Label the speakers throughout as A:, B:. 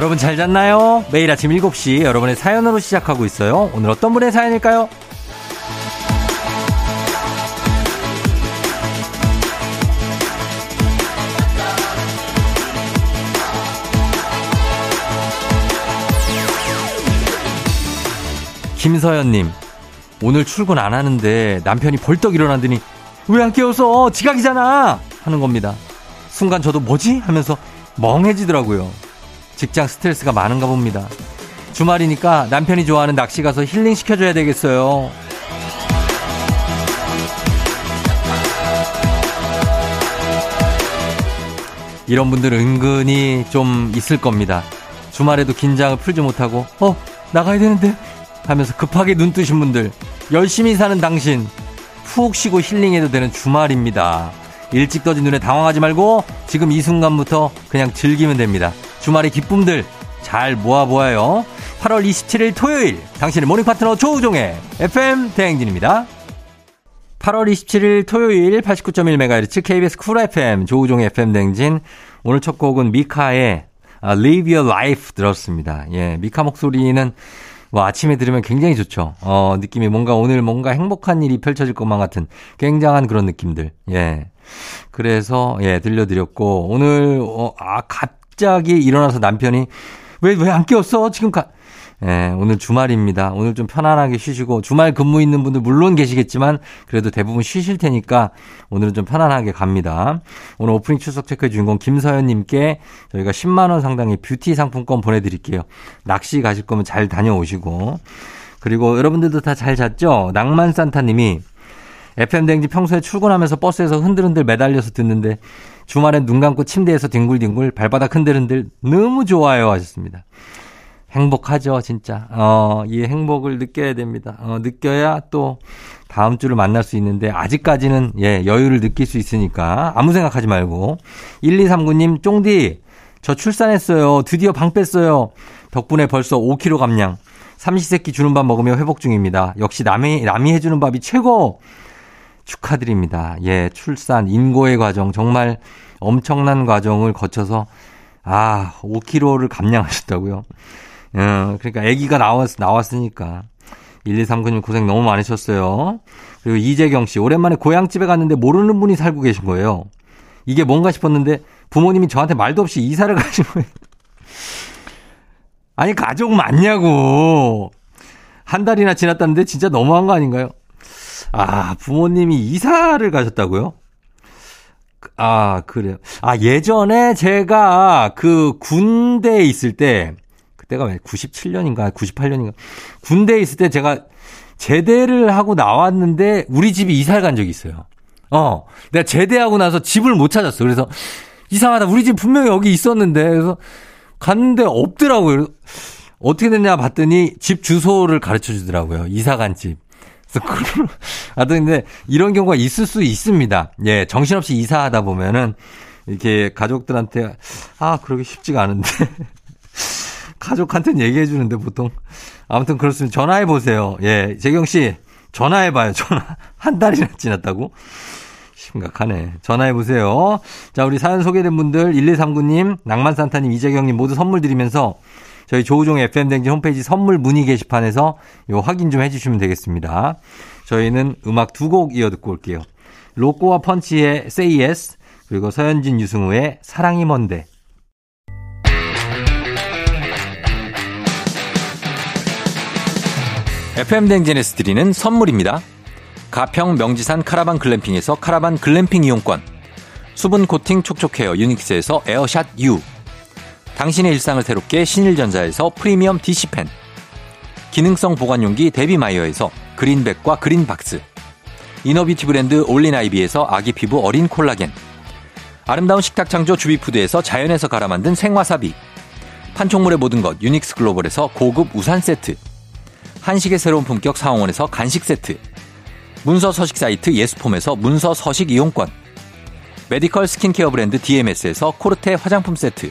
A: 여러분 잘 잤나요? 매일 아침 7시 여러분의 사연으로 시작하고 있어요. 오늘 어떤 분의 사연일까요? 김서연님, 오늘 출근 안 하는데 남편이 벌떡 일어나더니 왜 안 깨워서 지각이잖아! 하는 겁니다. 순간 저도 뭐지? 하면서 멍해지더라고요. 직장 스트레스가 많은가 봅니다. 주말이니까 남편이 좋아하는 낚시 가서 힐링 시켜줘야 되겠어요. 이런 분들 은근히 좀 있을 겁니다. 주말에도 긴장을 풀지 못하고, 어, 나가야 되는데? 하면서 급하게 눈 뜨신 분들, 열심히 사는 당신, 푹 쉬고 힐링해도 되는 주말입니다. 일찍 떠진 눈에 당황하지 말고 지금 이 순간부터 그냥 즐기면 됩니다. 주말의 기쁨들 잘 모아보아요. 8월 27일 토요일 당신의 morning 파트너 조우종의 FM 대행진입니다. 8월 27일 토요일 89.1MHz KBS 쿨 FM 조우종의 FM 대행진 오늘 첫 곡은 미카의 Live Your Life 들었습니다. 예, 미카 목소리는 뭐 아침에 들으면 굉장히 좋죠. 어, 느낌이 뭔가 오늘 뭔가 행복한 일이 펼쳐질 것만 같은 굉장한 그런 느낌들. 예. 그래서 예, 들려드렸고 오늘 어, 아 갑 자기 일어나서 남편이 왜 왜 안 깨웠어? 지금 가 예, 오늘 주말입니다. 오늘 좀 편안하게 쉬시고 주말 근무 있는 분들 물론 계시겠지만 그래도 대부분 쉬실 테니까 오늘은 좀 편안하게 갑니다. 오늘 오프닝 출석 체크의 주인 공 김서연 님께 저희가 10만 원 상당의 뷰티 상품권 보내 드릴게요. 낚시 가실 거면 잘 다녀오시고 그리고 여러분들도 다 잘 잤죠? 낭만 산타 님이 FM 댕지 평소에 출근하면서 버스에서 흔들흔들 매달려서 듣는데 주말엔 눈 감고 침대에서 뒹굴뒹굴 발바닥 흔들흔들 너무 좋아요 하셨습니다. 행복하죠, 진짜. 어, 이 행복을 느껴야 됩니다. 어, 느껴야 또 다음 주를 만날 수 있는데 아직까지는 예, 여유를 느낄 수 있으니까 아무 생각하지 말고 1239님 쫑디 저 출산했어요. 드디어 방 뺐어요. 덕분에 벌써 5kg 감량. 삼시세끼 주는 밥 먹으며 회복 중입니다. 역시 남이 남이 해 주는 밥이 최고. 축하드립니다. 예, 출산, 인고의 과정, 정말 엄청난 과정을 거쳐서, 아, 5kg를 감량하셨다고요? 어, 그러니까 아기가 나왔, 나왔으니까. 1239님 고생 너무 많으셨어요. 그리고 이재경 씨, 오랜만에 고향집에 갔는데 모르는 분이 살고 계신 거예요. 이게 뭔가 싶었는데 부모님이 저한테 말도 없이 이사를 가신 거예요. 아니, 가족 맞냐고. 한 달이나 지났다는데 진짜 너무한 거 아닌가요? 아, 부모님이 이사를 가셨다고요? 아, 그래요. 아, 예전에 제가 그 군대에 있을 때, 그때가 왜 97년인가 98년인가 군대에 있을 때 제가 제대를 하고 나왔는데 우리 집이 이사를 간 적이 있어요. 어, 내가 제대하고 나서 집을 못 찾았어. 그래서 이상하다. 우리 집 분명히 여기 있었는데 그래서 갔는데 없더라고요. 어떻게 됐냐 봤더니 집 주소를 가르쳐 주더라고요. 이사 간 집. 그래서 그걸, 아, 근데 이런 경우가 있을 수 있습니다. 예, 정신없이 이사하다 보면은 이렇게 가족들한테 아, 그러기 쉽지가 않은데. 가족한테는 얘기해 주는데 보통. 아무튼 그렇습니다. 전화해 보세요. 예, 재경 씨, 전화해 봐요. 전화. 한 달이나 지났다고? 심각하네. 전화해 보세요. 자, 우리 사연 소개된 분들 1239님, 낭만산타님, 이재경님 모두 선물 드리면서 저희 조우종 FM댕진 홈페이지 선물 문의 게시판에서 요 확인 좀 해주시면 되겠습니다. 저희는 음악 두 곡 이어 듣고 올게요. 로꼬와 펀치의 Say Yes, 그리고 서현진 유승우의 사랑이 뭔데. FM댕진에서 드리는 선물입니다. 가평 명지산 카라반 글램핑에서 카라반 글램핑 이용권. 수분 코팅 촉촉 헤어 유닉스에서 에어샷 U. 당신의 일상을 새롭게 신일전자에서 프리미엄 DC팬. 기능성 보관용기 데비마이어에서 그린백과 그린박스. inner beauty 브랜드 올린아이비에서 아기 피부 어린 콜라겐. 아름다운 식탁 창조 주비푸드에서 자연에서 갈아 만든 생와사비. 판촉물의 모든 것 유닉스 글로벌에서 고급 우산 세트. 한식의 새로운 품격 사원에서 간식 세트. 문서 서식 사이트 예스폼에서 문서 서식 이용권. 메디컬 스킨케어 브랜드 DMS에서 코르테 화장품 세트.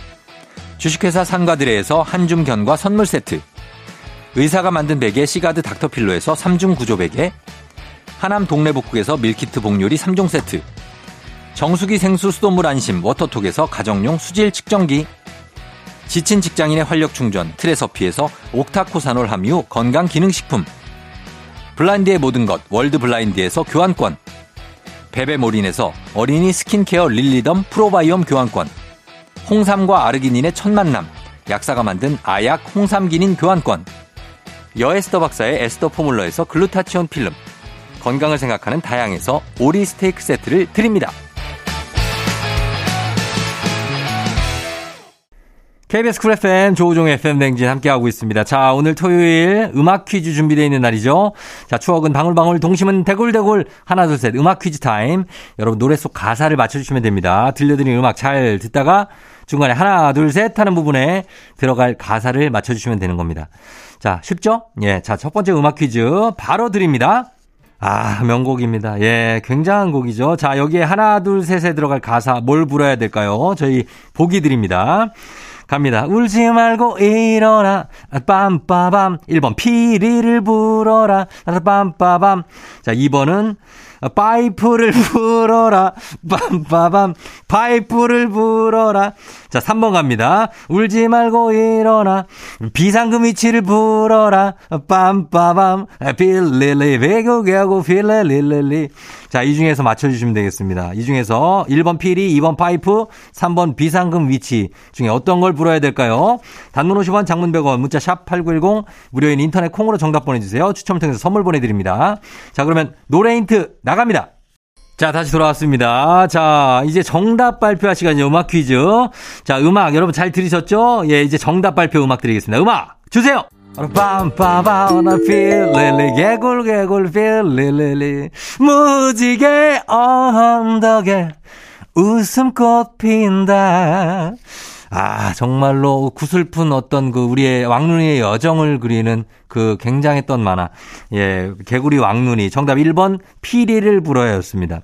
B: 주식회사 산과들에에서 한줌 견과 선물 세트. 의사가 만든 베개 시가드 닥터필로에서 3중 구조 베개. 하남 동네복국에서 밀키트 복요리 3종 세트. 정수기 생수 수돗물 안심 워터톡에서 가정용 수질 측정기. 지친 직장인의 활력 충전 트레서피에서 옥타코사놀 함유 건강 기능식품. 블라인드의 모든 것 월드 블라인드에서 교환권. 베베몰인에서 어린이 스킨케어 릴리덤 프로바이옴 교환권 홍삼과 아르기닌의 첫 만남 약사가 만든 아약 홍삼기닌 교환권 여에스더 박사의 에스더 포뮬러에서 글루타치온 필름 건강을 생각하는 다향에서 오리 스테이크 세트를 드립니다.
A: KBS 쿨 FM 조우종의 FM 댕진 함께하고 있습니다. 자, 오늘 토요일 음악 퀴즈 준비되어 있는 날이죠. 자, 추억은 방울방울, 동심은 대굴대굴, 하나, 둘, 셋, 음악 퀴즈 타임. 여러분 노래 속 가사를 맞춰주시면 됩니다. 들려드리는 음악 잘 듣다가 중간에 하나, 둘, 셋 하는 부분에 들어갈 가사를 맞춰주시면 되는 겁니다. 자, 쉽죠? 예, 자, 첫 번째 음악 퀴즈 바로 드립니다. 아, 명곡입니다. 예, 굉장한 곡이죠. 자, 여기에 하나, 둘, 셋에 들어갈 가사 뭘 불어야 될까요? 저희 보기 드립니다. 갑니다. 울지 말고 일어나. 빰빠밤. 1번 피리를 불어라. 빰빠밤. 자, 2번은 파이프를 불어라. 빰빠밤. 파이프를 불어라. 자, 3번 갑니다. 울지 말고 일어나. 비상금 위치를 불어라. 빰빠밤. 필릴리. 외국하고 필릴리. 자, 이 중에서 맞춰주시면 되겠습니다. 이 중에서 1번 피리, 2번 파이프, 3번 비상금 위치 중에 어떤 걸 불어야 될까요? 단문 50원, 장문 100원, 문자 샵 8910, 무료인 인터넷 콩으로 정답 보내주세요. 추첨을 통해서 선물 보내드립니다. 자, 그러면 노래 힌트 나갑니다. 자, 다시 돌아왔습니다. 자, 이제 정답 발표할 시간이요. 음악 퀴즈. 자, 음악 여러분 잘 들으셨죠? 예, 이제 정답 발표 음악 드리겠습니다. 음악 주세요! 빰빠바 나 필릴리 개굴 개굴 필릴리 무지개 언덕에 웃음꽃 핀다 아, 정말로 구슬픈 어떤 그 우리의 왕눈이의 여정을 그리는 그 굉장했던 만화. 예, 개구리 왕눈이. 정답 1번 피리를 불어였습니다.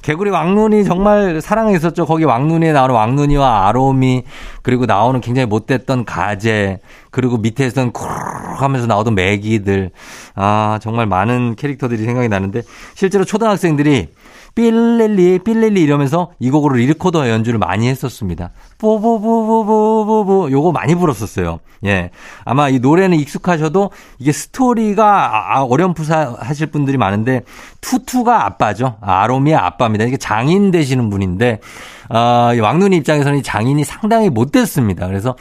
A: 개구리 왕눈이 정말 사랑했었죠. 거기 왕눈이에 나오는 왕눈이와 아롬이 그리고 나오는 굉장히 못됐던 가재 그리고 밑에서는 쿠르 하면서 나오던 매기들. 아, 정말 많은 캐릭터들이 생각이 나는데 실제로 초등학생들이 삘렐리 삘렐리 이러면서 이 곡으로 리코더 연주를 많이 했었습니다. 뽀뽀뽀뽀뽀뽀뽀 요거 많이 불었었어요. 예. 아마 이 노래는 익숙하셔도 이게 스토리가 아, 어렴풋하 하실 분들이 많은데 투투가 아빠죠. 아로미의 아빠입니다. 이게 장인 되시는 분인데 어, 왕눈이 입장에서는 장인이 상당히 못됐습니다. 그래서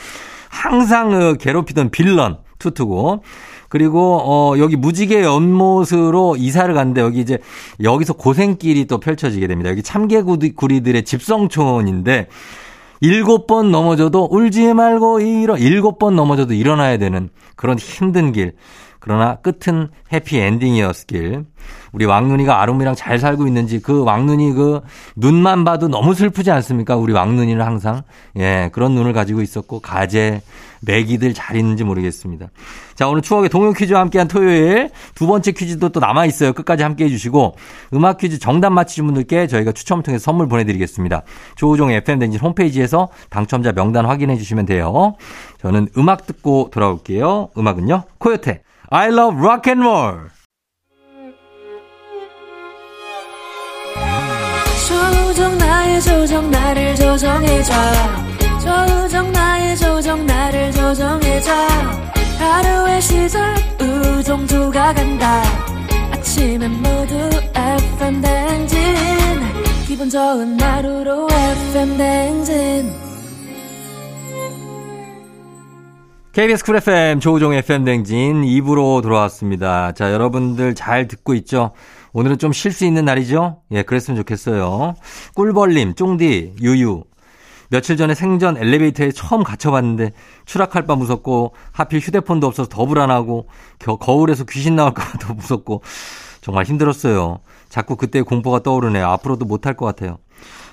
A: 항상 그 괴롭히던 빌런 투투고 그리고 어 여기 무지개 연못으로 이사를 갔는데 여기 이제 여기서 고생길이 또 펼쳐지게 됩니다. 여기 참개구리들의 집성촌인데 일곱 번 넘어져도 울지 말고 일어 일곱 번 넘어져도 일어나야 되는 그런 힘든 길. 그러나 끝은 해피 엔딩이었길. 우리 왕눈이가 아롬이랑 잘 살고 있는지 그 왕눈이 그 눈만 봐도 너무 슬프지 않습니까? 우리 왕눈이는 항상 예 그런 눈을 가지고 있었고 가재 매기들 잘 있는지 모르겠습니다. 자 오늘 추억의 동요 퀴즈와 함께한 토요일 두 번째 퀴즈도 또 남아 있어요. 끝까지 함께 해 주시고 음악 퀴즈 정답 맞히신 분들께 저희가 추첨을 통해서 선물 보내드리겠습니다. 조우종 FM 댕진 홈페이지에서 당첨자 명단 확인해 주시면 돼요. 저는 음악 듣고 돌아올게요. 음악은요 코요태 I love rock and roll. 조정 나의 조정 나를 조정해줘 조정 나의 조정 나를 조정해줘 하루의 시절 우정조가 간다 아침엔 모두 FM 댕진 기분 좋은 하루로 FM 댕진 KBS 쿨 FM 조우종 FM 댕진 2부로 돌아왔습니다. 자, 여러분들 잘 듣고 있죠? 오늘은 좀 쉴 수 있는 날이죠? 예, 그랬으면 좋겠어요. 꿀벌님, 쫑디, 유유. 며칠 전에 생전 엘리베이터에 처음 갇혀봤는데 추락할까 봐 무섭고 하필 휴대폰도 없어서 더 불안하고 겨, 거울에서 귀신 나올까 봐더 무섭고 정말 힘들었어요. 자꾸 그때 공포가 떠오르네요. 앞으로도 못할 것 같아요.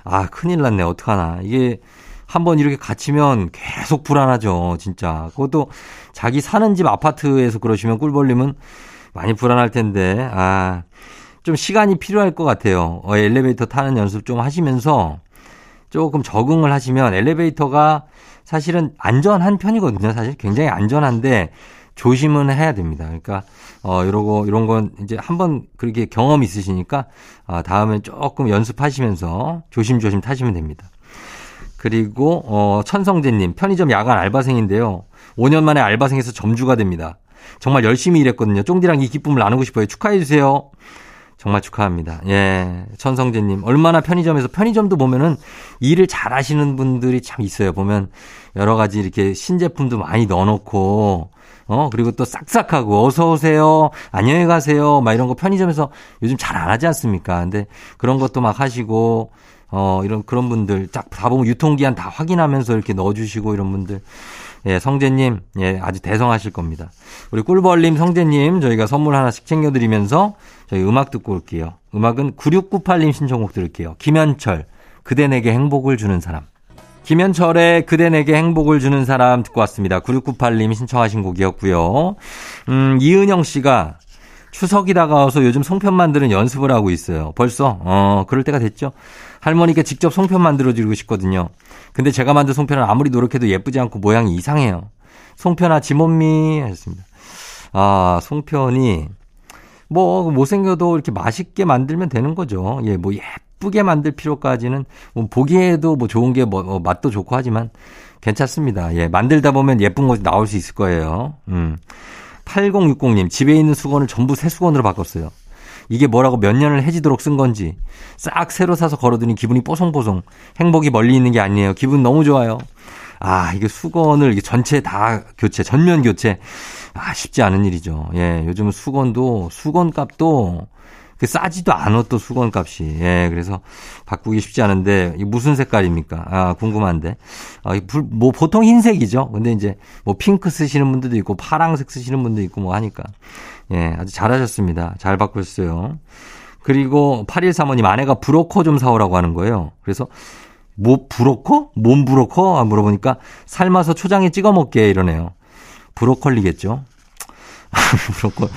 A: 아, 큰일 났네. 어떡하나. 이게 한번 이렇게 갇히면 계속 불안하죠. 진짜. 그것도 자기 사는 집 아파트에서 그러시면 꿀벌님은 많이 불안할 텐데, 아, 좀 시간이 필요할 것 같아요. 어, 엘리베이터 타는 연습 좀 하시면서 조금 적응을 하시면 엘리베이터가 사실은 안전한 편이거든요. 사실 굉장히 안전한데 조심은 해야 됩니다. 그러니까 어 이러고 이런 건 이제 한번 그렇게 경험 있으시니까 아 다음에 조금 연습하시면서 조심조심 타시면 됩니다. 그리고 어 천성재 님 편의점 야간 알바생인데요. 5년 만에 알바생에서 점주가 됩니다. 정말 열심히 일했거든요. 쫑디랑 이 기쁨을 나누고 싶어요. 축하해 주세요. 정말 축하합니다. 예. 천성재님. 얼마나 편의점에서, 편의점도 보면은 일을 잘 하시는 분들이 참 있어요. 보면 여러 가지 이렇게 신제품도 많이 넣어놓고, 어, 그리고 또 싹싹하고, 어서오세요. 안녕히 가세요. 막 이런 거 편의점에서 요즘 잘 안 하지 않습니까? 근데 그런 것도 막 하시고, 어, 이런 그런 분들 쫙다 보면 유통기한 다 확인하면서 이렇게 넣어주시고 이런 분들. 예, 성재님, 예, 아주 대성하실 겁니다. 우리 꿀벌님, 성재님, 저희가 선물 하나씩 챙겨드리면서 저희 음악 듣고 올게요. 음악은 9698님 신청곡 들을게요. 김현철, 그대 내게 행복을 주는 사람. 김현철의 그대 내게 행복을 주는 사람 듣고 왔습니다. 9698님 신청하신 곡이었고요. 음, 이은영 씨가 추석이 다가와서 요즘 송편 만드는 연습을 하고 있어요. 벌써? 어, 그럴 때가 됐죠? 할머니께 직접 송편 만들어드리고 싶거든요. 근데 제가 만든 송편은 아무리 노력해도 예쁘지 않고 모양이 이상해요. 송편아 지몸미 하셨습니다. 아, 송편이 뭐 못생겨도 이렇게 맛있게 만들면 되는 거죠. 예, 뭐 예쁘게 만들 필요까지는 뭐 보기에도 뭐 좋은 게뭐 뭐 맛도 좋고 하지만 괜찮습니다. 예, 만들다 보면 예쁜 것이 나올 수 있을 거예요. 음. 8060님, 집에 있는 수건을 전부 새 수건으로 바꿨어요. 이게 뭐라고 몇 년을 해지도록 쓴 건지 싹 새로 사서 걸어두니 기분이 뽀송뽀송. 행복이 멀리 있는 게 아니에요. 기분 너무 좋아요. 아, 이게 수건을 이게 전체 다 교체, 전면 교체. 아, 쉽지 않은 일이죠. 예, 요즘은 수건도, 수건 값도 그 싸지도 또 수건 값이. 예, 그래서 바꾸기 쉽지 않은데 이 무슨 색깔입니까? 아, 궁금한데. 아, 뭐 보통 흰색이죠. 근데 이제 뭐 핑크 쓰시는 분들도 있고 파랑색 쓰시는 분도 있고 뭐 하니까. 예, 아주 잘하셨습니다. 잘 바꿨어요. 그리고 8135님 아내가 브로커 좀 사오라고 하는 거예요. 그래서 뭐 브로커? 몸 브로커? 아, 물어보니까 삶아서 초장에 찍어 먹게 이러네요. 브로콜리겠죠. 브로콜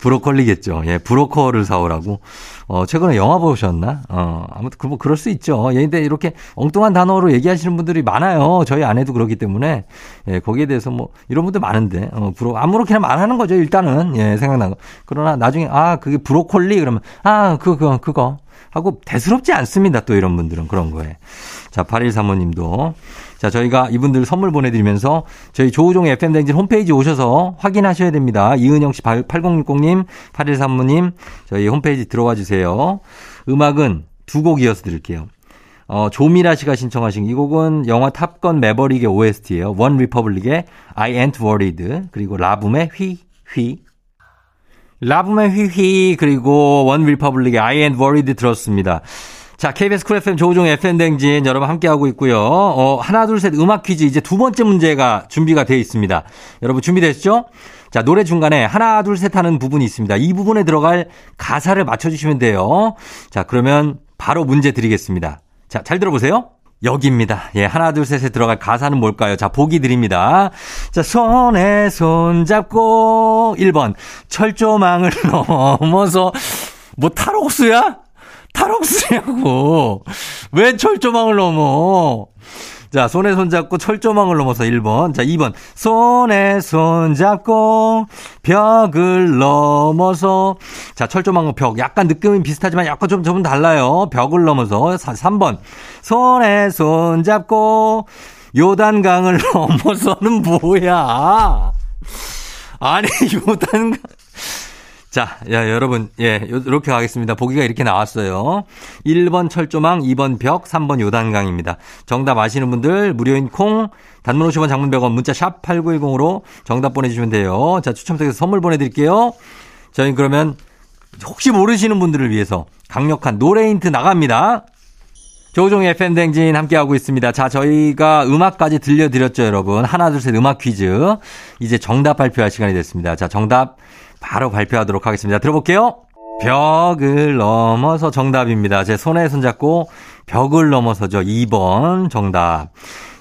A: 브로콜리겠죠. 예, 브로커를 사오라고. 어, 최근에 영화 보셨나? 어, 아무튼 그, 뭐, 그럴 수 있죠. 예, 근데 이렇게 엉뚱한 단어로 얘기하시는 분들이 많아요. 저희 아내도 그렇기 때문에. 예, 거기에 대해서 뭐, 이런 분들 많은데, 어, 브로, 아무렇게나 말하는 거죠. 일단은. 예, 생각나고. 그러나 나중에, 아, 그게 브로콜리? 그러면, 아, 그거, 그거. 하고 대수롭지 않습니다. 또 이런 분들은 그런 거에. 자, 8135님도. 자, 저희가 이분들 선물 보내드리면서 저희 조우종 FM댕진 홈페이지 오셔서 확인하셔야 됩니다. 이은영 씨, 8060님, 8135님, 저희 홈페이지 들어와 주세요. 음악은 두 곡 이어서 드릴게요. 어, 조미라 씨가 신청하신 이 곡은 영화 탑건 매버릭의 OST예요. 원 리퍼블릭의 I ain't worried 그리고 라붐의 휘, 휘. 라붐의 휘휘 그리고 원 리퍼블릭의 I ain't worried 들었습니다. 자, KBS 쿨 FM 조우종 FM 댕진 여러분 함께하고 있고요. 어, 하나, 둘, 셋 음악 퀴즈 이제 두 번째 문제가 준비가 되어 있습니다. 여러분 준비됐죠? 자, 노래 중간에 하나, 둘, 셋 하는 부분이 있습니다. 이 부분에 들어갈 가사를 맞춰주시면 돼요. 자, 그러면 바로 문제 드리겠습니다. 자, 잘 들어보세요. 여기입니다. 예, 하나, 둘, 셋에 들어갈 가사는 뭘까요? 자, 보기 드립니다. 자, 손에 손 잡고 1번 철조망을 넘어서 뭐 탈옥수야? 탈옥수냐고. 왜 철조망을 넘어? 자, 손에 손 잡고 철조망을 넘어서 1번. 자, 2번. 손에 손 잡고 벽을 넘어서. 자, 철조망과 벽. 약간 느낌은 비슷하지만 약간 좀, 좀 달라요. 벽을 넘어서. 3번. 손에 손 잡고 요단강을 넘어서는 뭐야? 아니, 요단강. 자, 야, 여러분, 예, 이렇게 가겠습니다. 보기가 이렇게 나왔어요. 1번 철조망, 2번 벽, 3번 요단강입니다. 정답 아시는 분들, 무료인 콩, 단문 50원 장문 100원, 문자 샵 8910으로 정답 보내주시면 돼요. 자, 추첨 통해서 선물 보내드릴게요. 저희 그러면 혹시 모르시는 분들을 위해서 강력한 노래 힌트 나갑니다. 조종의 FM댕진 함께하고 있습니다. 자, 저희가 음악까지 들려드렸죠, 여러분. 하나, 둘, 셋 음악 퀴즈. 이제 정답 발표할 시간이 됐습니다. 자, 정답 바로 발표하도록 하겠습니다. 들어볼게요. 벽을 넘어서 정답입니다. 제 손에 손잡고 벽을 넘어서죠. 2번 정답.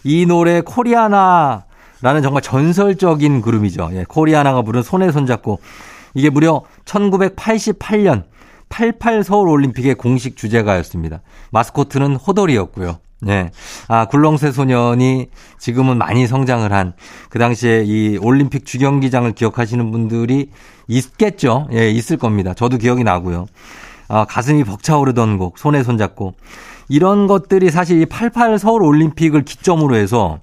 A: 이 노래 코리아나 라는 정말 전설적인 그룹이죠. 예, 코리아나가 부른 손에 손잡고 이게 무려 1988년 88 서울 올림픽의 공식 주제가였습니다. 마스코트는 호돌이였고요. 네. 아, 굴렁쇠 소년이 지금은 많이 성장을 한 그 당시에 이 올림픽 주경기장을 기억하시는 분들이 있겠죠. 예, 있을 겁니다. 저도 기억이 나고요. 아, 가슴이 벅차오르던 곡, 손에 손잡고. 이런 것들이 사실 이88 서울 올림픽을 기점으로 해서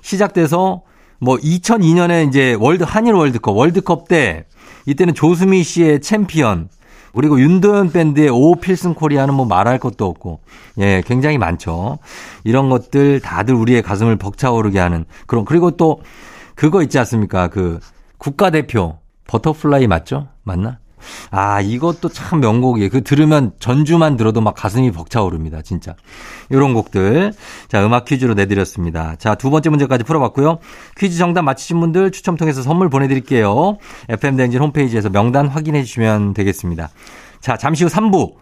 A: 시작돼서 뭐 2002년에 이제 월드, 한일 월드컵, 월드컵 때 이때는 조수미 씨의 챔피언, 그리고 윤도현 밴드의 오 필승 코리아는 뭐 말할 것도 없고, 예, 굉장히 많죠. 이런 것들 다들 우리의 가슴을 벅차오르게 하는 그런, 그리고 또 그거 있지 않습니까? 그 국가대표, Butterfly 맞죠? 맞나? 아, 이것도 참 명곡이에요. 그 들으면 전주만 들어도 막 가슴이 벅차오릅니다. 진짜. 이런 곡들. 자, 음악 퀴즈로 내드렸습니다. 자, 두 번째 문제까지 풀어봤고요. 퀴즈 정답 맞히신 분들 추첨 통해서 선물 보내드릴게요. FM대행진 홈페이지에서 명단 확인해 주시면 되겠습니다. 자, 잠시 후 3부.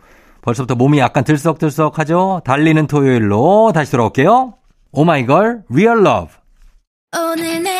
A: 벌써부터 몸이 약간 들썩들썩하죠? 달리는 토요일로 다시 돌아올게요. 오마이걸, 리얼 러브. 오늘 내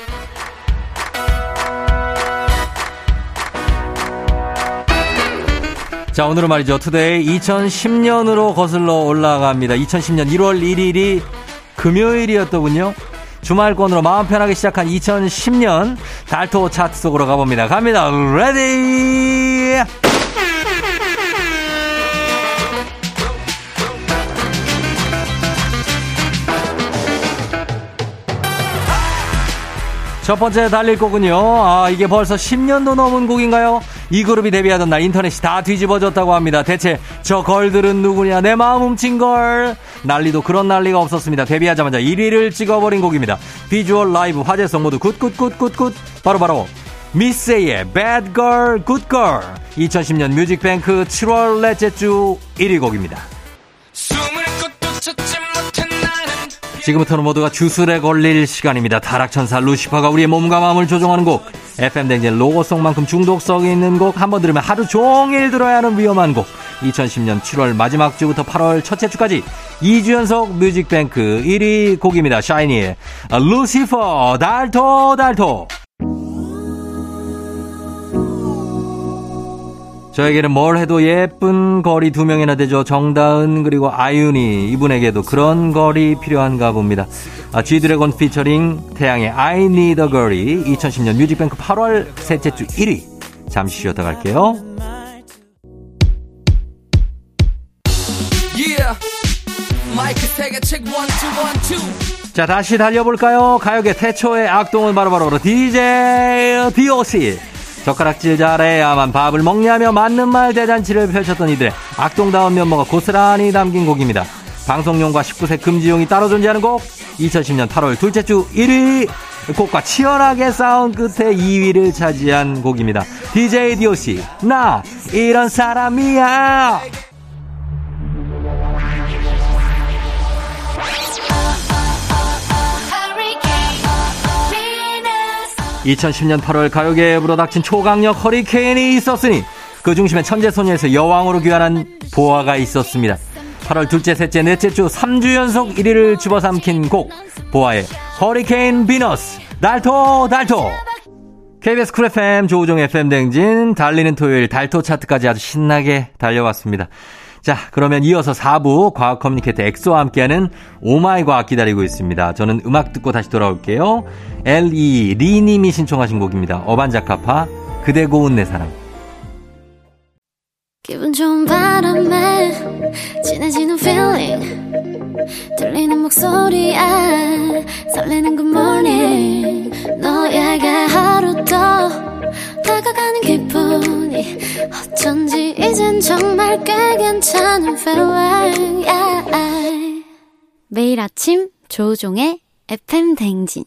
A: 자, 오늘은 말이죠. today 2010년으로 거슬러 올라갑니다. 2010년 1월 1일이 금요일이었더군요. 주말권으로 마음 편하게 시작한 2010년 달토 차트 속으로 가봅니다. 갑니다. ready! 첫 번째 달릴 곡은요. 아, 이게 벌써 10년도 넘은 곡인가요? 이 그룹이 데뷔하던 날 인터넷이 다 뒤집어졌다고 합니다. 대체 저 girl들은 누구냐? 내 마음 훔친 girl. 난리도 그런 난리가 없었습니다. 데뷔하자마자 1위를 찍어버린 곡입니다. 비주얼 라이브 화제성 모두 굿굿굿굿굿. 바로바로 미쓰에이의 Bad Girl, Good Girl. 2010년 뮤직뱅크 7월 넷째 주 1위 곡입니다. 지금부터는 모두가 주술에 걸릴 시간입니다. 타락천사 루시퍼가 우리의 몸과 마음을 조종하는 곡. FM댕진 로고송만큼 중독성이 있는 곡. 한 번 들으면 하루 종일 들어야 하는 위험한 곡. 2010년 7월 마지막 주부터 8월 첫째 주까지 2주 연속 뮤직뱅크 1위 곡입니다. 샤이니의 Lucifer 달토 달토. 저에게는 뭘 해도 예쁜 girl이 두 명이나 되죠. 정다은 그리고 아윤이 이분에게도 그런 girl이 필요한가 봅니다. 아, G드래곤 피처링 태양의 I Need a Girl이 2010년 뮤직뱅크 8월 셋째 주 1위. 잠시 쉬었다 갈게요. 자 다시 달려볼까요? 가요계 태초의 악동은 바로바로 바로 DJ DOC. 젓가락질 잘해야만 밥을 먹냐며 맞는 말 대잔치를 펼쳤던 이들의 악동다운 면모가 고스란히 담긴 곡입니다. 방송용과 19세 금지용이 따로 존재하는 곡 2010년 8월 둘째 주 1위 곡과 치열하게 싸운 끝에 2위를 차지한 곡입니다. DJ DOC 나 이런 사람이야 2010년 8월 가요계에 불어닥친 초강력 허리케인이 있었으니 그 중심에 천재소녀에서 여왕으로 귀환한 보아가 있었습니다. 8월 둘째, 셋째, 넷째 주 3주 연속 1위를 집어삼킨 곡 보아의 Hurricane Venus 달토 달토 KBS 쿨 FM 조우종 FM 댕진 달리는 토요일 달토 차트까지 아주 신나게 달려왔습니다. 자, 그러면 이어서 4부 과학 communicator 엑소와 함께하는 Oh my 과학 기다리고 있습니다. 저는 음악 듣고 다시 돌아올게요. L.E. 리님이 신청하신 곡입니다. 어반자카파, 그대 고운 내 사랑.
C: 기분 좋은 바람에 진해지는 feeling 들리는 목소리에 설레는 good morning 너에게 하루 더 다가가는 기분이 어쩐지 이젠 정말 꽤 괜찮은 feeling yeah. 매일 아침 조종의 FM 댕진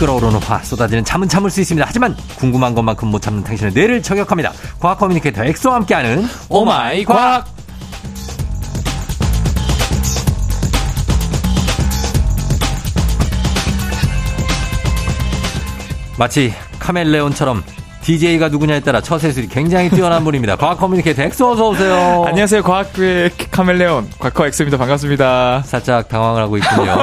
A: 끓어오르는 화 쏟아지는 잠은 참을 수 있습니다. 하지만 궁금한 것만큼 못 참는 당신의 뇌를 저격합니다. 과학 communicator 엑소와 함께하는 Oh my 과학. 마치 카멜레온처럼 DJ가 누구냐에 따라 처세술이 굉장히 뛰어난 분입니다. 과학 communicator 엑소 어서 오세요.
D: 안녕하세요. 과학부의 카멜레온 과커 엑소입니다. 반갑습니다.
A: 살짝 당황을 하고 있군요.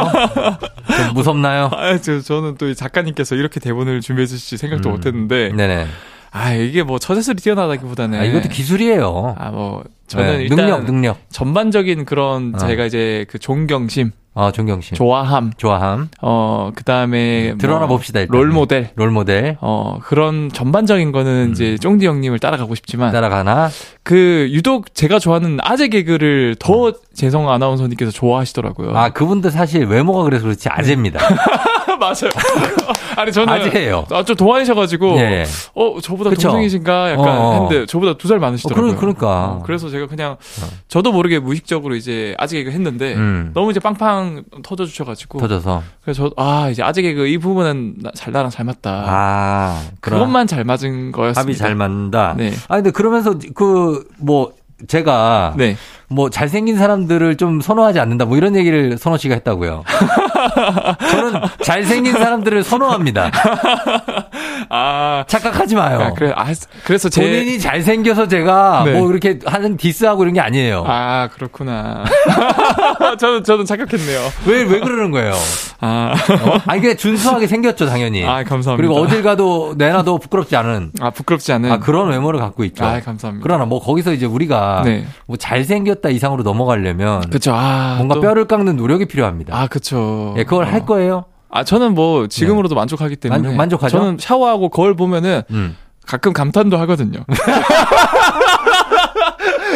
A: 좀 무섭나요?
D: 아, 저, 저는 또이 작가님께서 이렇게 대본을 준비해 주실지 생각도
A: 음.
D: 못 했는데.
A: 네네.
D: 아, 이게 뭐 처세술이 뛰어나다기보다는.
A: 아, 이것도 기술이에요.
D: 아, 뭐, 저는
A: 네,
D: 일단.
A: 능력, 능력.
D: 전반적인 그런
A: 어.
D: 제가 이제 그 존경심,
A: 아, 존경심.
D: 좋아함,
A: 좋아함.
D: 어, 그 다음에.
A: 드러나 봅시다, 일단.
D: 롤 모델.
A: 롤 모델.
D: 어, 그런 전반적인 거는 이제 쫑디 형님을 따라가고 싶지만.
A: 음. 따라가나?
D: 그, 유독 제가 좋아하는 아재 개그를 더 재성 아나운서님께서 좋아하시더라고요.
A: 아, 그분도 사실 외모가 그래서 그렇지 아재입니다.
D: 맞아요. 아니 저는
A: 아재예요.
D: 아, 좀 동안이셔가지고
A: 예.
D: 어 저보다
A: 그쵸?
D: 동생이신가 약간
A: 어, 어.
D: 했는데 저보다 두 살 많으시더라고요.
A: 어, 그러- 그러니까.
D: 어, 그래서 제가 그냥 저도 모르게 무의식적으로 이제 아재 개그 했는데
A: 음.
D: 너무 이제 빵빵 터져 주셔가지고
A: 터져서.
D: 그래서 저아 이제 아재 개그 이 부분은 나, 잘 나랑 잘 맞다.
A: 아,
D: 그것만 잘 맞은 거였습니다.
A: 합이 잘 맞는다.
D: 네.
A: 아, 근데 그러면서 그, 뭐, 제가
D: 네.
A: 뭐 잘생긴 사람들을 좀 선호하지 않는다 뭐 이런 얘기를 선호 씨가 했다고요. 저는 잘생긴 사람들을 선호합니다.
D: 아.
A: 착각하지 마요.
D: 아, 그래, 아, 그래서 제.
A: 본인이 잘생겨서 제가
D: 네.
A: 뭐 이렇게 하는 디스하고 이런 게 아니에요.
D: 아, 그렇구나. 저는, 저는 착각했네요.
A: 왜, 왜 그러는 거예요?
D: 아.
A: 어? 아니, 그게 준수하게 생겼죠, 당연히.
D: 아, 감사합니다.
A: 그리고 어딜 가도 내놔도 부끄럽지 않은
D: 아, 부끄럽지 않은.
A: 아, 그런 외모를 갖고 있죠.
D: 아, 감사합니다.
A: 그러나 뭐 거기서 이제 우리가
D: 네.
A: 뭐 잘생겼다 이상으로 넘어가려면
D: 그쵸. 아.
A: 뭔가
D: 또-
A: 뼈를 깎는 노력이 필요합니다.
D: 아, 그쵸.
A: 예, 그걸
D: 어.
A: 할 거예요?
D: 아, 저는 뭐 지금으로도 만족하기 때문에.
A: 만족- 만족하죠?
D: 저는 샤워하고 거울 보면은
A: 음.
D: 가끔 감탄도 하거든요.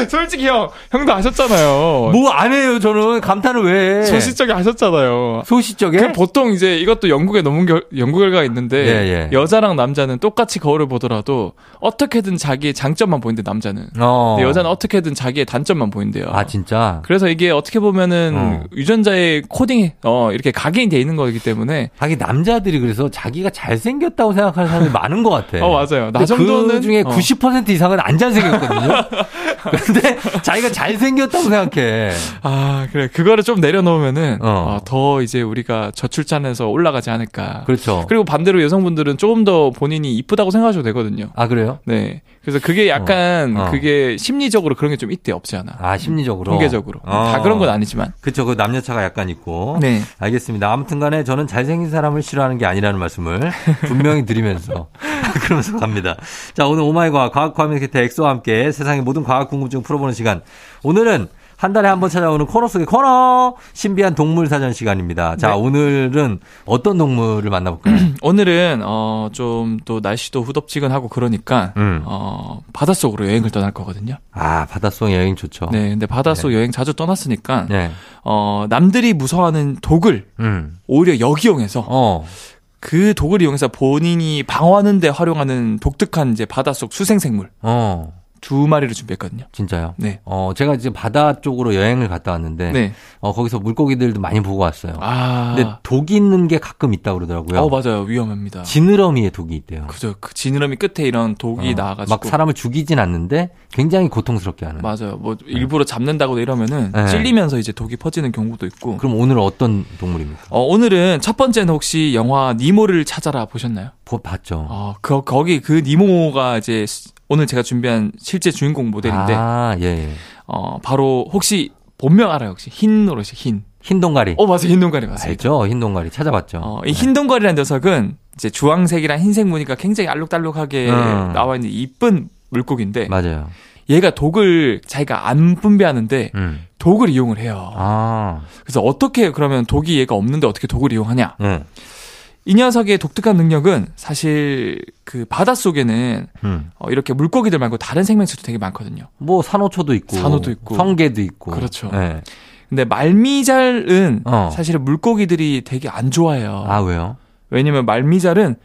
D: 솔직히 형, 형도 아셨잖아요.
A: 뭐 안 해요, 저는. 감탄을 왜 해?
D: 소시적에 하셨잖아요.
A: 소시적에?
D: 그 보통 이제 이것도 연구에 논문 결, 연구 결과가 있는데
A: 예, 예.
D: 여자랑 남자는 똑같이 거울을 보더라도 어떻게든 자기의 장점만 보인대 남자는.
A: 어.
D: 여자는 어떻게든 자기의 단점만 보인대요.
A: 아, 진짜?
D: 그래서 이게 어떻게 보면은
A: 어.
D: 유전자의 코딩이 어 이렇게 각인이 돼 있는 거기 때문에
A: 하긴 남자들이 그래서 자기가 잘생겼다고 생각하는 사람들이 많은 것 같아.
D: 어 맞아요. 나
A: 근데
D: 정도는
A: 그 중에
D: 어.
A: 90% 이상은 안 잘생겼거든요. 근데 자기가 잘생겼다고 생각해.
D: 아 그래 그거를 좀 내려놓으면은
A: 어.
D: 어, 더 이제 우리가 저출산에서 올라가지 않을까.
A: 그렇죠.
D: 그리고 반대로 여성분들은 조금 더 본인이 이쁘다고 생각하셔도 되거든요.
A: 아, 그래요?
D: 네. 그래서 그게 약간
A: 어. 어.
D: 그게 심리적으로 그런 게 좀 있대 없지 않아.
A: 아, 심리적으로.
D: 통계적으로.
A: 어.
D: 다 그런 건 아니지만.
A: 그쵸. 그 남녀차가 약간 있고.
D: 네.
A: 알겠습니다. 아무튼 간에 저는 잘생긴 사람을 싫어하는 게 아니라는 말씀을 분명히 드리면서 그러면서 갑니다. 자, 오늘 Oh my 과학 과학 communicator 엑소와 함께 세상의 모든 과학 궁금증 풀어보는 시간. 오늘은 한 달에 한 번 찾아오는 코너 속의 코너 신비한 동물 사전 시간입니다. 자,
D: 네.
A: 오늘은 어떤 동물을 만나볼까요?
D: 오늘은 어 좀 또 날씨도 후덥지근하고 그러니까
A: 음.
D: 어 바닷속으로 여행을 떠날 거거든요.
A: 아, 바닷속 여행 좋죠.
D: 네. 근데 바닷속 여행 자주 떠났으니까
A: 네.
D: 어 남들이 무서워하는 독을
A: 음.
D: 오히려 역이용해서
A: 어.
D: 그 독을 이용해서 본인이 방어하는데 활용하는 독특한 이제 바닷속 수생생물
A: 어.
D: 두 마리를 준비했거든요.
A: 진짜요?
D: 네.
A: 어, 제가 이제 바다 쪽으로 여행을 갔다 왔는데
D: 네.
A: 어, 거기서 물고기들도 많이 보고 왔어요.
D: 아.
A: 근데 독이 있는 게 가끔 있다고 그러더라고요.
D: 어 맞아요 위험합니다.
A: 지느러미에 독이 있대요.
D: 그죠. 그 지느러미 끝에 이런 독이
A: 어,
D: 나와가지고
A: 막 사람을 죽이진 않는데 굉장히 고통스럽게 하는.
D: 맞아요. 뭐 일부러 잡는다고 이러면은
A: 네.
D: 찔리면서 이제 독이 퍼지는 경우도 있고.
A: 그럼 오늘 어떤 동물입니까?
D: 어, 오늘은 첫 번째는 혹시 영화 니모를 찾아라 보셨나요?
A: 보- 봤죠.
D: 어, 그, 거기 그 니모가 이제 오늘 제가 준비한 실제 주인공 모델인데
A: 아, 예, 예.
D: 어 바로 혹시 본명 알아요 혹시 흰 노릇이 흰.
A: 흰 동가리.
D: 어 맞아요 흰 동가리 맞습니다.
A: 알죠? 흰 동가리 찾아봤죠.
D: 어, 이흰 동가리라는 녀석은 이제 주황색이랑 흰색 무늬가 굉장히 알록달록하게
A: 음.
D: 나와 있는 이쁜 물고기인데
A: 맞아요.
D: 얘가 독을 자기가 안 분비하는데
A: 음.
D: 독을 이용을 해요.
A: 아,
D: 그래서 어떻게 그러면 독이 얘가 없는데 어떻게 독을 이용하냐?
A: 예.
D: 이 녀석의 독특한 능력은 사실 그 바다 속에는
A: 음.
D: 어, 이렇게 물고기들 말고 다른 생명체도 되게 많거든요.
A: 뭐 산호초도 있고,
D: 산호도 있고.
A: 성게도 있고,
D: 그렇죠.
A: 예.
D: 근데 말미잘은
A: 어.
D: 사실 물고기들이 되게 안 좋아해요.
A: 아 왜요?
D: 왜냐면 말미잘은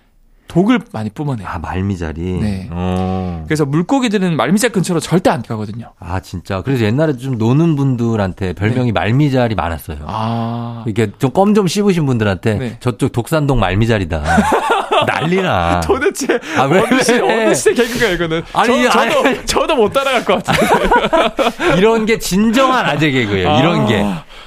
D: 독을 많이 뿜어내요.
A: 아 말미잘이.
D: 네.
A: 어.
D: 그래서 물고기들은 말미잘 근처로 절대 안 가거든요.
A: 아 진짜. 그래서 옛날에 좀 노는 분들한테 별명이 말미잘이 많았어요.
D: 네. 아.
A: 이렇게 좀 껌 좀 씹으신 분들한테
D: 네.
A: 저쪽 독산동 말미잘이다. 난리나.
D: 도대체
A: 아, 왜,
D: 어느 시
A: 왜?
D: 어느 시대 개그가 이거는
A: 아니,
D: 저,
A: 아니.
D: 저도 저도 못 따라갈 것 같아요.
A: 이런 게 진정한 아재 개그예요.
D: 아.
A: 이런 게.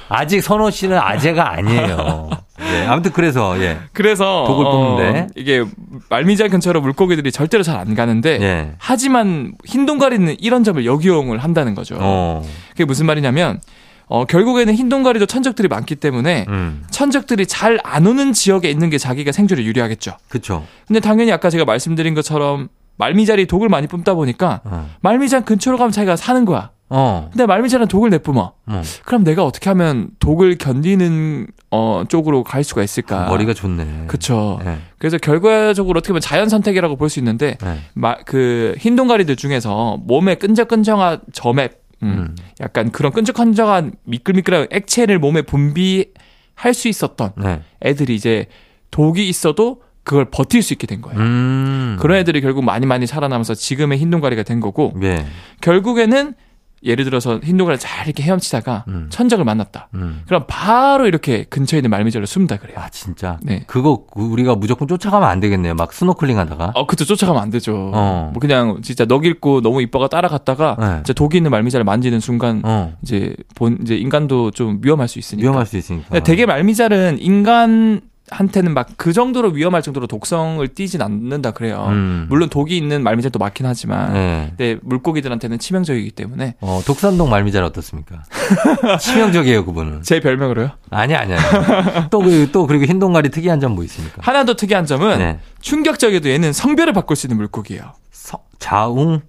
A: 아직 선호 씨는 아재가 아니에요. 예. 아무튼 그래서 예.
D: 그래서
A: 독을
D: 어,
A: 뿜는데.
D: 이게 말미잘 근처로 물고기들이 절대로 잘 안 가는데
A: 예.
D: 하지만 흰 동가리는 이런 점을 역이용을 한다는 거죠.
A: 어.
D: 그게 무슨 말이냐면 어, 결국에는 흰 동가리도 천적들이 많기 때문에
A: 음.
D: 천적들이 잘 안 오는 지역에 있는 게 자기가 생존에 유리하겠죠.
A: 그쵸.
D: 근데 당연히 아까 제가 말씀드린 것처럼 말미잘이 독을 많이 뿜다 보니까
A: 어.
D: 말미잘 근처로 가면 자기가 사는 거야.
A: 어.
D: 근데 말미잘은 독을 내뿜어.
A: 어.
D: 그럼 내가 어떻게 하면 독을 견디는 어 쪽으로 갈 수가 있을까?
A: 머리가 좋네.
D: 그쵸.
A: 예.
D: 그래서 결과적으로 어떻게 보면 자연 선택이라고 볼 수 있는데
A: 예.
D: 마, 그 흰동가리들 중에서 몸에 끈적끈적한 점액, 음,
A: 음.
D: 약간 그런 끈적끈적한 미끌미끌한 액체를 몸에 분비할 수 있었던
A: 네.
D: 애들이 이제 독이 있어도 그걸 버틸 수 있게 된 거예요.
A: 음.
D: 그런 애들이 결국 많이 많이 살아남아서 지금의 흰동가리가 된 거고
A: 예.
D: 결국에는 예를 들어서 흰동가리 잘 이렇게 헤엄치다가
A: 음.
D: 천적을 만났다.
A: 음.
D: 그럼 바로 이렇게 근처에 있는 말미잘로 숨다 그래요.
A: 아 진짜.
D: 네.
A: 그거 우리가 무조건 쫓아가면 안 되겠네요. 막 스노클링 하다가.
D: 어, 그쵸. 쫓아가면 안 되죠.
A: 어.
D: 뭐 그냥 진짜 넋 잃고 너무 이뻐가 따라갔다가
A: 네.
D: 진짜 독이 있는 말미잘을 만지는 순간
A: 어.
D: 이제 본 이제 인간도 좀 위험할 수 있으니까.
A: 위험할 수 있으니까.
D: 되게 말미잘은 인간 한테는 막 그 정도로 위험할 정도로 독성을 띠진 않는다 그래요.
A: 음.
D: 물론 독이 있는 말미잘도 많긴 하지만
A: 네.
D: 근데 물고기들한테는 치명적이기 때문에
A: 어, 독산동 말미잘 어떻습니까? 치명적이에요, 그분은.
D: 제 별명으로요.
A: 아니, 아니, 아니. 또, 그, 또, 그리고 흰 동가리 특이한 점 뭐 있습니까?
D: 하나 더 특이한 점은
A: 네.
D: 충격적이도 얘는 성별을 바꿀 수 있는 물고기예요.
A: 서- 자웅?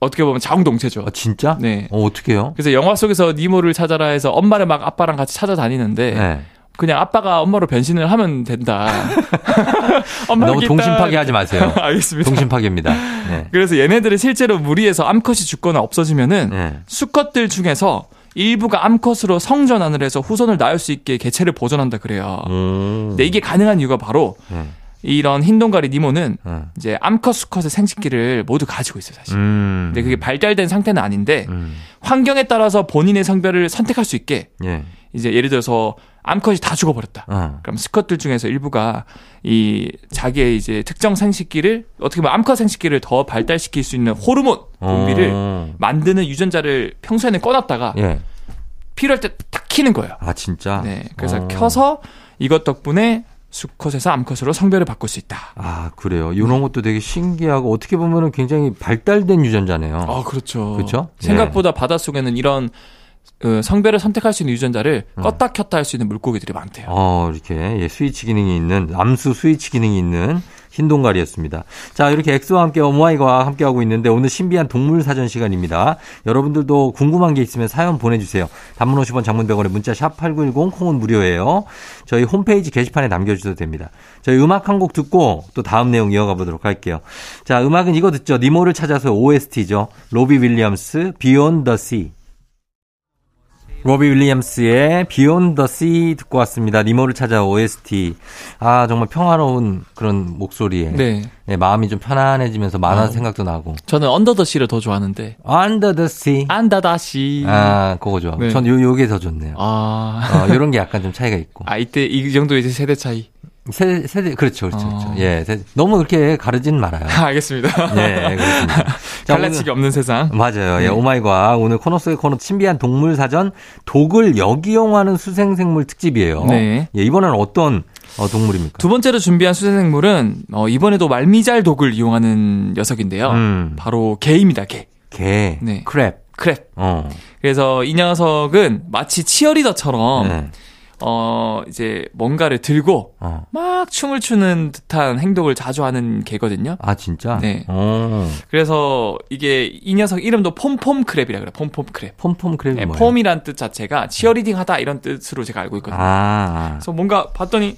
D: 어떻게 보면 자웅동체죠.
A: 어, 진짜?
D: 네.
A: 어, 어떻게요?
D: 그래서 영화 속에서 니모를 찾아라 해서 엄마를 막 아빠랑 같이 찾아다니는데
A: 네.
D: 그냥 아빠가 엄마로 변신을 하면 된다. 엄마
A: 너무
D: 여기 있다.
A: 동심 파괴 하지 마세요.
D: 알겠습니다.
A: 동심 파괴입니다. 네.
D: 그래서 얘네들이 실제로 무리해서 암컷이 죽거나 없어지면은
A: 네.
D: 수컷들 중에서 일부가 암컷으로 성전환을 해서 후손을 낳을 수 있게 개체를 보존한다 그래요.
A: 음.
D: 근데 이게 가능한 이유가 바로
A: 네.
D: 이런 흰동가리 니모는
A: 네.
D: 이제 암컷 수컷의 생식기를 모두 가지고 있어요, 사실.
A: 음.
D: 근데 그게 발달된 상태는 아닌데
A: 음.
D: 환경에 따라서 본인의 성별을 선택할 수 있게
A: 예.
D: 이제 예를 들어서 암컷이 다 죽어버렸다.
A: 어.
D: 그럼 스컷들 중에서 일부가 이 자기의 이제 특정 생식기를 어떻게 보면 암컷 생식기를 더 발달시킬 수 있는 호르몬 분비를
A: 어.
D: 만드는 유전자를 평소에는 꺼놨다가
A: 예.
D: 필요할 때 탁 키는 거예요.
A: 아, 진짜?
D: 네. 그래서
A: 어.
D: 켜서 이것 덕분에 수컷에서 암컷으로 성별을 바꿀 수 있다.
A: 아, 그래요. 이런 것도 되게 신기하고 어떻게 보면은 굉장히 발달된 유전자네요.
D: 아, 그렇죠.
A: 그렇죠?
D: 생각보다 바닷 속에는 이런 그 성별을 선택할 수 있는 유전자를
A: 음.
D: 껐다 켰다 할 수 있는 물고기들이 많대요.
A: 어, 이렇게 예, 스위치 기능이 있는 암수 스위치 기능이 있는 흰 동가리였습니다. 자, 이렇게 엑소와 함께 어머아이가 함께 하고 있는데 오늘 신비한 동물 사전 시간입니다. 여러분들도 궁금한 게 있으면 사연 보내주세요. 단문 50원 장문 100원에 문자 샵 8910 콩은 무료예요. 저희 홈페이지 게시판에 남겨주셔도 됩니다. 저희 음악 한 곡 듣고 또 다음 내용 이어가 보도록 할게요. 자, 음악은 이거 듣죠. 니모를 찾아서 OST죠. 로비 윌리엄스 Beyond the Sea. 로비 윌리엄스의 the Sea 듣고 왔습니다. 니모를 찾아 OST. 아, 정말 평화로운 그런 목소리에.
D: 네.
A: 네, 마음이 좀 편안해지면서 만화
D: 아.
A: 생각도 나고.
D: 저는 Under the Sea를 더 좋아하는데.
A: Under the Sea.
D: Under the Sea.
A: 아, 그거 좋아.
D: 네.
A: 전 요, 요게 더 좋네요.
D: 아.
A: 어, 요런 게 약간 좀 차이가 있고.
D: 아, 이때 이 정도 이제 세대 차이.
A: 세대, 세대, 그렇죠, 그렇죠,
D: 어.
A: 그렇죠. 예, 세대. 너무 그렇게 가르진 말아요.
D: 아, 알겠습니다.
A: 예, 그렇습니다. 자,
D: 갈라치기 없는 세상.
A: 맞아요. 예,
D: 네.
A: 오마이과 오늘 코너 속의 코너 신비한 동물 사전 독을 역이용하는 수생생물 특집이에요.
D: 네.
A: 예, 이번에는 어떤 어, 동물입니까?
D: 두 번째로 준비한 수생생물은 어, 이번에도 말미잘 독을 이용하는 녀석인데요.
A: 음.
D: 바로 개입니다. 개.
A: 개,
D: 네.
A: 크랩.
D: 크랩.
A: 어.
D: 그래서 이 녀석은 마치 치어리더처럼
A: 네.
D: 어 이제 뭔가를 들고
A: 어.
D: 막 춤을 추는 듯한 행동을 자주 하는 개거든요.
A: 아, 진짜?
D: 네.
A: 어.
D: 그래서 이게 이 녀석 이름도 pom-pom crab이라 그래.
A: pom-pom crab. pom-pom crab이
D: 네,
A: 뭐예요?
D: pom이란 뜻 자체가 치어리딩 하다 이런 뜻으로 제가 알고 있거든요.
A: 아.
D: 그래서 뭔가 봤더니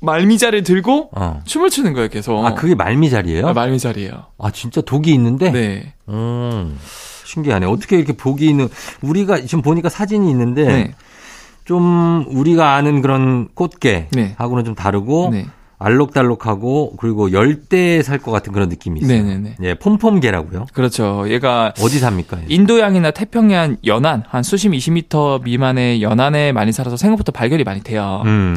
D: 말미잘을 들고
A: 어.
D: 춤을 추는 거예요, 계속.
A: 아, 그게 말미잘이에요?
D: 네, 말미잘이에요.
A: 아, 진짜 독이 있는데?
D: 네.
A: 음. 신기하네. 어떻게 이렇게 독이 있는, 우리가 지금 보니까 사진이 있는데,
D: 네.
A: 좀 우리가 아는 그런
D: 네.
A: 꽃게하고는 좀 다르고,
D: 네.
A: 알록달록하고, 그리고 열대에 살 것 같은 그런 느낌이 있어요.
D: 네네네.
A: 예, 폼폼개라고요.
D: 그렇죠. 얘가
A: 어디 삽니까?
D: 인도양이나 태평양 연안 한 수심 20m 미만의 연안에 많이 살아서 생각보다 발견이 많이 돼요.
A: 음.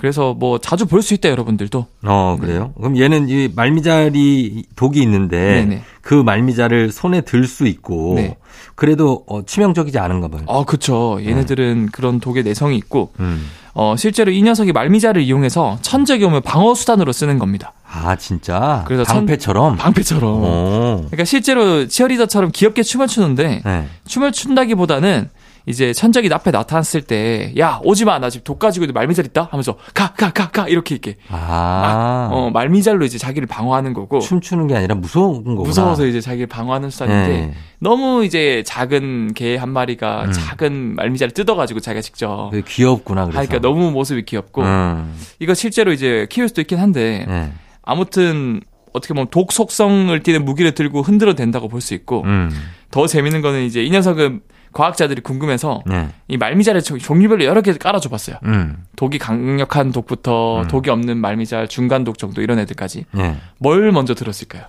D: 그래서 뭐 자주 볼 수 있다 여러분들도.
A: 어, 그래요? 그럼 얘는 이 말미잘이 독이 있는데,
D: 네네.
A: 그 말미잘을 손에 들 수 있고,
D: 네.
A: 그래도 어, 치명적이지 않은가 봐요.
D: 아, 그쵸. 얘네들은 그런 독의 내성이 있고,
A: 음.
D: 어, 실제로 이 녀석이 말미잘을 이용해서 천적이 오면 방어 수단으로 쓰는 겁니다.
A: 아, 진짜?
D: 그래서 천-
A: 방패처럼?
D: 방패처럼.
A: 어.
D: 그러니까 실제로 치어리더처럼 귀엽게 춤을 추는데,
A: 네.
D: 춤을 춘다기보다는 이제 천적이 앞에 나타났을 때, 야, 오지 마. 나 지금 독 가지고 있는 말미잘 있다? 하면서, 가, 가, 가, 가. 이렇게 이렇게.
A: 아.
D: 어, 말미잘로 이제 자기를 방어하는 거고.
A: 춤추는 게 아니라 무서운 거구나.
D: 무서워서 이제 자기를 방어하는 수단인데
A: 네.
D: 너무 이제 작은 개 한 마리가
A: 음.
D: 작은 말미잘을 뜯어가지고 자기가 직접
A: 귀엽구나, 그래서.
D: 하니까 너무 모습이 귀엽고
A: 음.
D: 이거 실제로 이제 키울 수도 있긴 한데
A: 네.
D: 아무튼 어떻게 보면 독 속성을 띠는 무기를 들고 흔들어도 된다고 볼 수 있고
A: 음.
D: 더 재밌는 거는 이제 이 녀석은 과학자들이 궁금해서
A: 네.
D: 이 말미잘을 종- 종류별로 여러 개 깔아줘 봤어요.
A: 음.
D: 독이 강력한 독부터
A: 음.
D: 독이 없는 말미잘, 중간 독 정도 이런 애들까지
A: 네.
D: 뭘 먼저 들었을까요?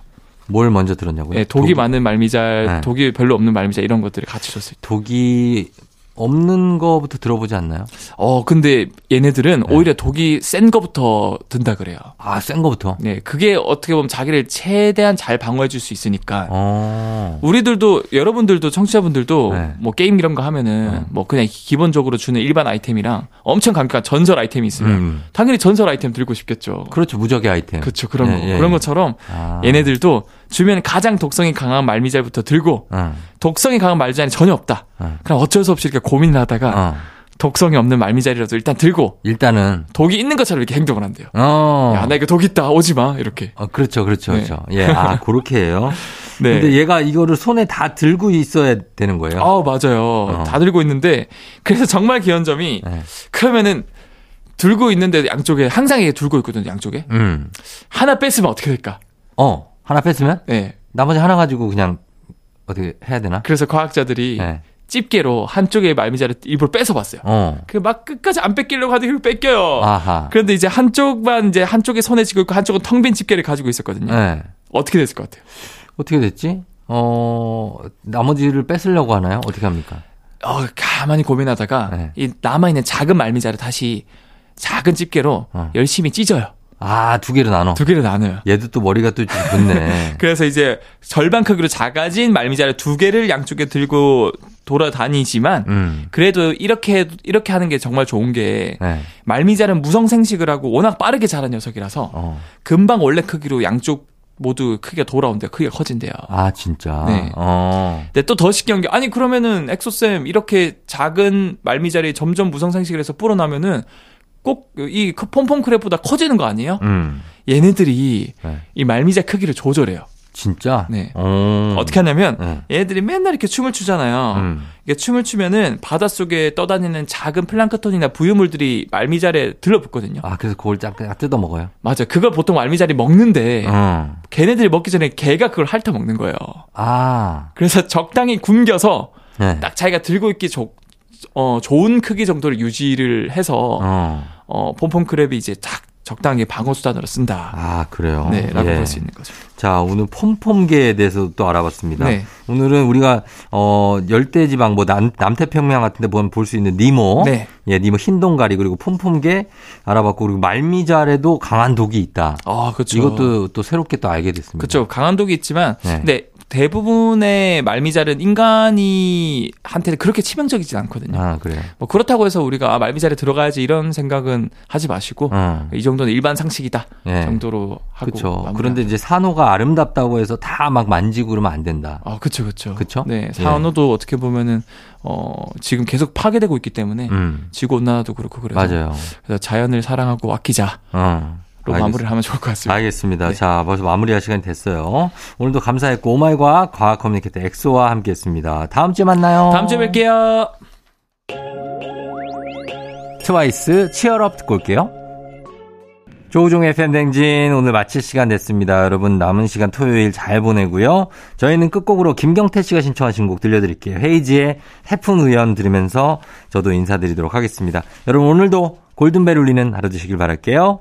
A: 뭘 먼저 들었냐고요?
D: 예, 독이 많은 말미잘,
A: 네.
D: 독이 별로 없는 말미잘 이런 것들을 같이 줬을 때.
A: 독이 없는 거부터 들어보지 않나요?
D: 어, 근데 얘네들은
A: 네.
D: 오히려 독이 센 거부터 든다 그래요.
A: 아, 센 거부터.
D: 네, 그게 어떻게 보면 자기를 최대한 잘 방어해 줄 수 있으니까.
A: 어.
D: 우리들도 여러분들도 청취자분들도
A: 네.
D: 뭐 게임 이런 거 하면은
A: 어.
D: 뭐 그냥 기본적으로 주는 일반 아이템이랑 엄청 강력한 전설 아이템이 있으면
A: 음.
D: 당연히 전설 아이템 들고 싶겠죠.
A: 그렇죠. 무적의 아이템.
D: 그렇죠. 그런
A: 예,
D: 거.
A: 예,
D: 그런
A: 예.
D: 것처럼
A: 아.
D: 얘네들도 주변에 가장 독성이 강한 말미잘부터 들고
A: 어.
D: 독성이 강한 말미잘이 전혀 없다.
A: 어.
D: 그럼 어쩔 수 없이 이렇게 고민을 하다가
A: 어.
D: 독성이 없는 말미잘이라도 일단 들고
A: 일단은
D: 독이 있는 것처럼 이렇게 행동을 한대요.
A: 어.
D: 야, 나 이거 독 있다. 오지 마. 이렇게.
A: 어, 그렇죠, 그렇죠,
D: 네.
A: 그렇죠. 예, 아, 그렇게 해요.
D: 네.
A: 근데 얘가 이거를 손에 다 들고 있어야 되는 거예요.
D: 아, 맞아요.
A: 어.
D: 다 들고 있는데 그래서 정말 귀여운 점이
A: 네.
D: 그러면은 들고 있는데 양쪽에 항상 이게 들고 있거든요. 양쪽에.
A: 음.
D: 하나 뺐으면 어떻게 될까?
A: 어, 하나 뺐으면
D: 네.
A: 나머지 하나 가지고 그냥 어떻게 해야 되나?
D: 그래서 과학자들이
A: 네.
D: 집게로 한쪽의 말미잘을 일부러 뺏어 봤어요.
A: 어.
D: 그막 끝까지 안 뺏기려고 하더니 뺏겨요.
A: 아하.
D: 그런데 이제 한쪽만 이제 한쪽에 손에 쥐고 있고 한쪽은 텅 빈 집게를 가지고 있었거든요.
A: 네.
D: 어떻게 됐을 것 같아요?
A: 어떻게 됐지? 어, 나머지를 뺏으려고 하나요? 어떻게 합니까?
D: 어, 가만히 고민하다가
A: 네.
D: 이 남아 있는 작은 말미잘을 다시 작은 집게로
A: 어.
D: 열심히 찢어요.
A: 아, 두 개로 나눠.
D: 두 개를 나눠요.
A: 얘도 또 머리가 또 좋네.
D: 그래서 이제 절반 크기로 작아진 말미잘을 두 개를 양쪽에 들고 돌아다니지만
A: 음.
D: 그래도 이렇게 이렇게 하는 게 정말 좋은 게
A: 네.
D: 말미잘은 무성 생식을 하고 워낙 빠르게 자란 녀석이라서
A: 어.
D: 금방 원래 크기로 양쪽 모두 크기가 돌아온대요. 크기가 커진대요.
A: 아, 진짜.
D: 네.
A: 어.
D: 근데 또 더 신기한 게 아니 그러면은 엑소쌤 이렇게 작은 말미잘이 점점 무성 생식을 해서 불어나면은 꼭 이 폼폼 크랩보다 커지는 거 아니에요?
A: 음.
D: 얘네들이
A: 네.
D: 이 말미잘 크기를 조절해요.
A: 진짜?
D: 네.
A: 어.
D: 어떻게 하냐면
A: 네.
D: 얘네들이 맨날 이렇게 춤을 추잖아요.
A: 음.
D: 이게 춤을 추면은 바닷속에 떠다니는 작은 플랑크톤이나 부유물들이 말미잘에 들러붙거든요.
A: 아, 그래서 그걸 쫙 뜯어 먹어요?
D: 맞아. 그걸 보통 말미잘이 먹는데
A: 어.
D: 걔네들이 먹기 전에 걔가 그걸 핥아 먹는 거예요.
A: 아.
D: 그래서 적당히 굶겨서
A: 네.
D: 딱 자기가 들고 있기 좋, 어, 좋은 크기 정도를 유지를 해서
A: 어.
D: 어, 폼폼 크랩이 이제 딱 적당히 방어 수단으로 쓴다.
A: 아, 그래요?
D: 네, 라고
A: 예.
D: 볼수 있는 거죠.
A: 자, 오늘 폼폼개에 대해서 또 알아봤습니다.
D: 네.
A: 오늘은 우리가 어 열대지방 뭐 남, 남태평양 같은 데 보면 볼 수 있는 니모,
D: 네.
A: 예, 니모 흰 동가리 그리고 폼폼개 알아봤고 그리고 말미잘에도 강한 독이 있다.
D: 아, 그렇죠.
A: 이것도 또 새롭게 또 알게 됐습니다.
D: 그렇죠. 강한 독이 있지만
A: 네.
D: 근데 대부분의 말미잘은 인간이 한테는 그렇게 치명적이진 않거든요.
A: 아, 그래요.
D: 뭐 그렇다고 해서 우리가 아, 말미잘에 들어가야지 이런 생각은 하지 마시고
A: 어.
D: 이 정도는 일반 상식이다
A: 예.
D: 정도로 하고
A: 그렇죠. 그런데 이제 산호가 아름답다고 해서 다 막 만지고 그러면 안 된다.
D: 아, 그쵸, 그쵸.
A: 그쵸?
D: 네,
A: 예.
D: 산호도 어떻게 보면은, 어, 지금 계속 파괴되고 있기 때문에,
A: 음.
D: 지구 온난화도 그렇고, 그래서.
A: 맞아요.
D: 그래서 자연을 사랑하고 아끼자 로
A: 어.
D: 마무리를 하면 좋을 것 같습니다.
A: 알겠습니다.
D: 네.
A: 자, 벌써 마무리할 시간이 됐어요. 오늘도 감사했고, Oh my 과학 과학 communicator 엑소와 함께 했습니다. 다음 주에 만나요.
D: 다음 주에 뵐게요.
A: 트와이스 Cheer Up 듣고 올게요. 조우종 FM 댕진 오늘 마칠 시간 됐습니다. 여러분 남은 시간 토요일 잘 보내고요. 저희는 끝곡으로 김경태 씨가 신청하신 곡 들려드릴게요. 헤이지의 태풍 의연 들으면서 저도 인사드리도록 하겠습니다. 여러분 오늘도 골든벨 울리는 하루 되시길 바랄게요.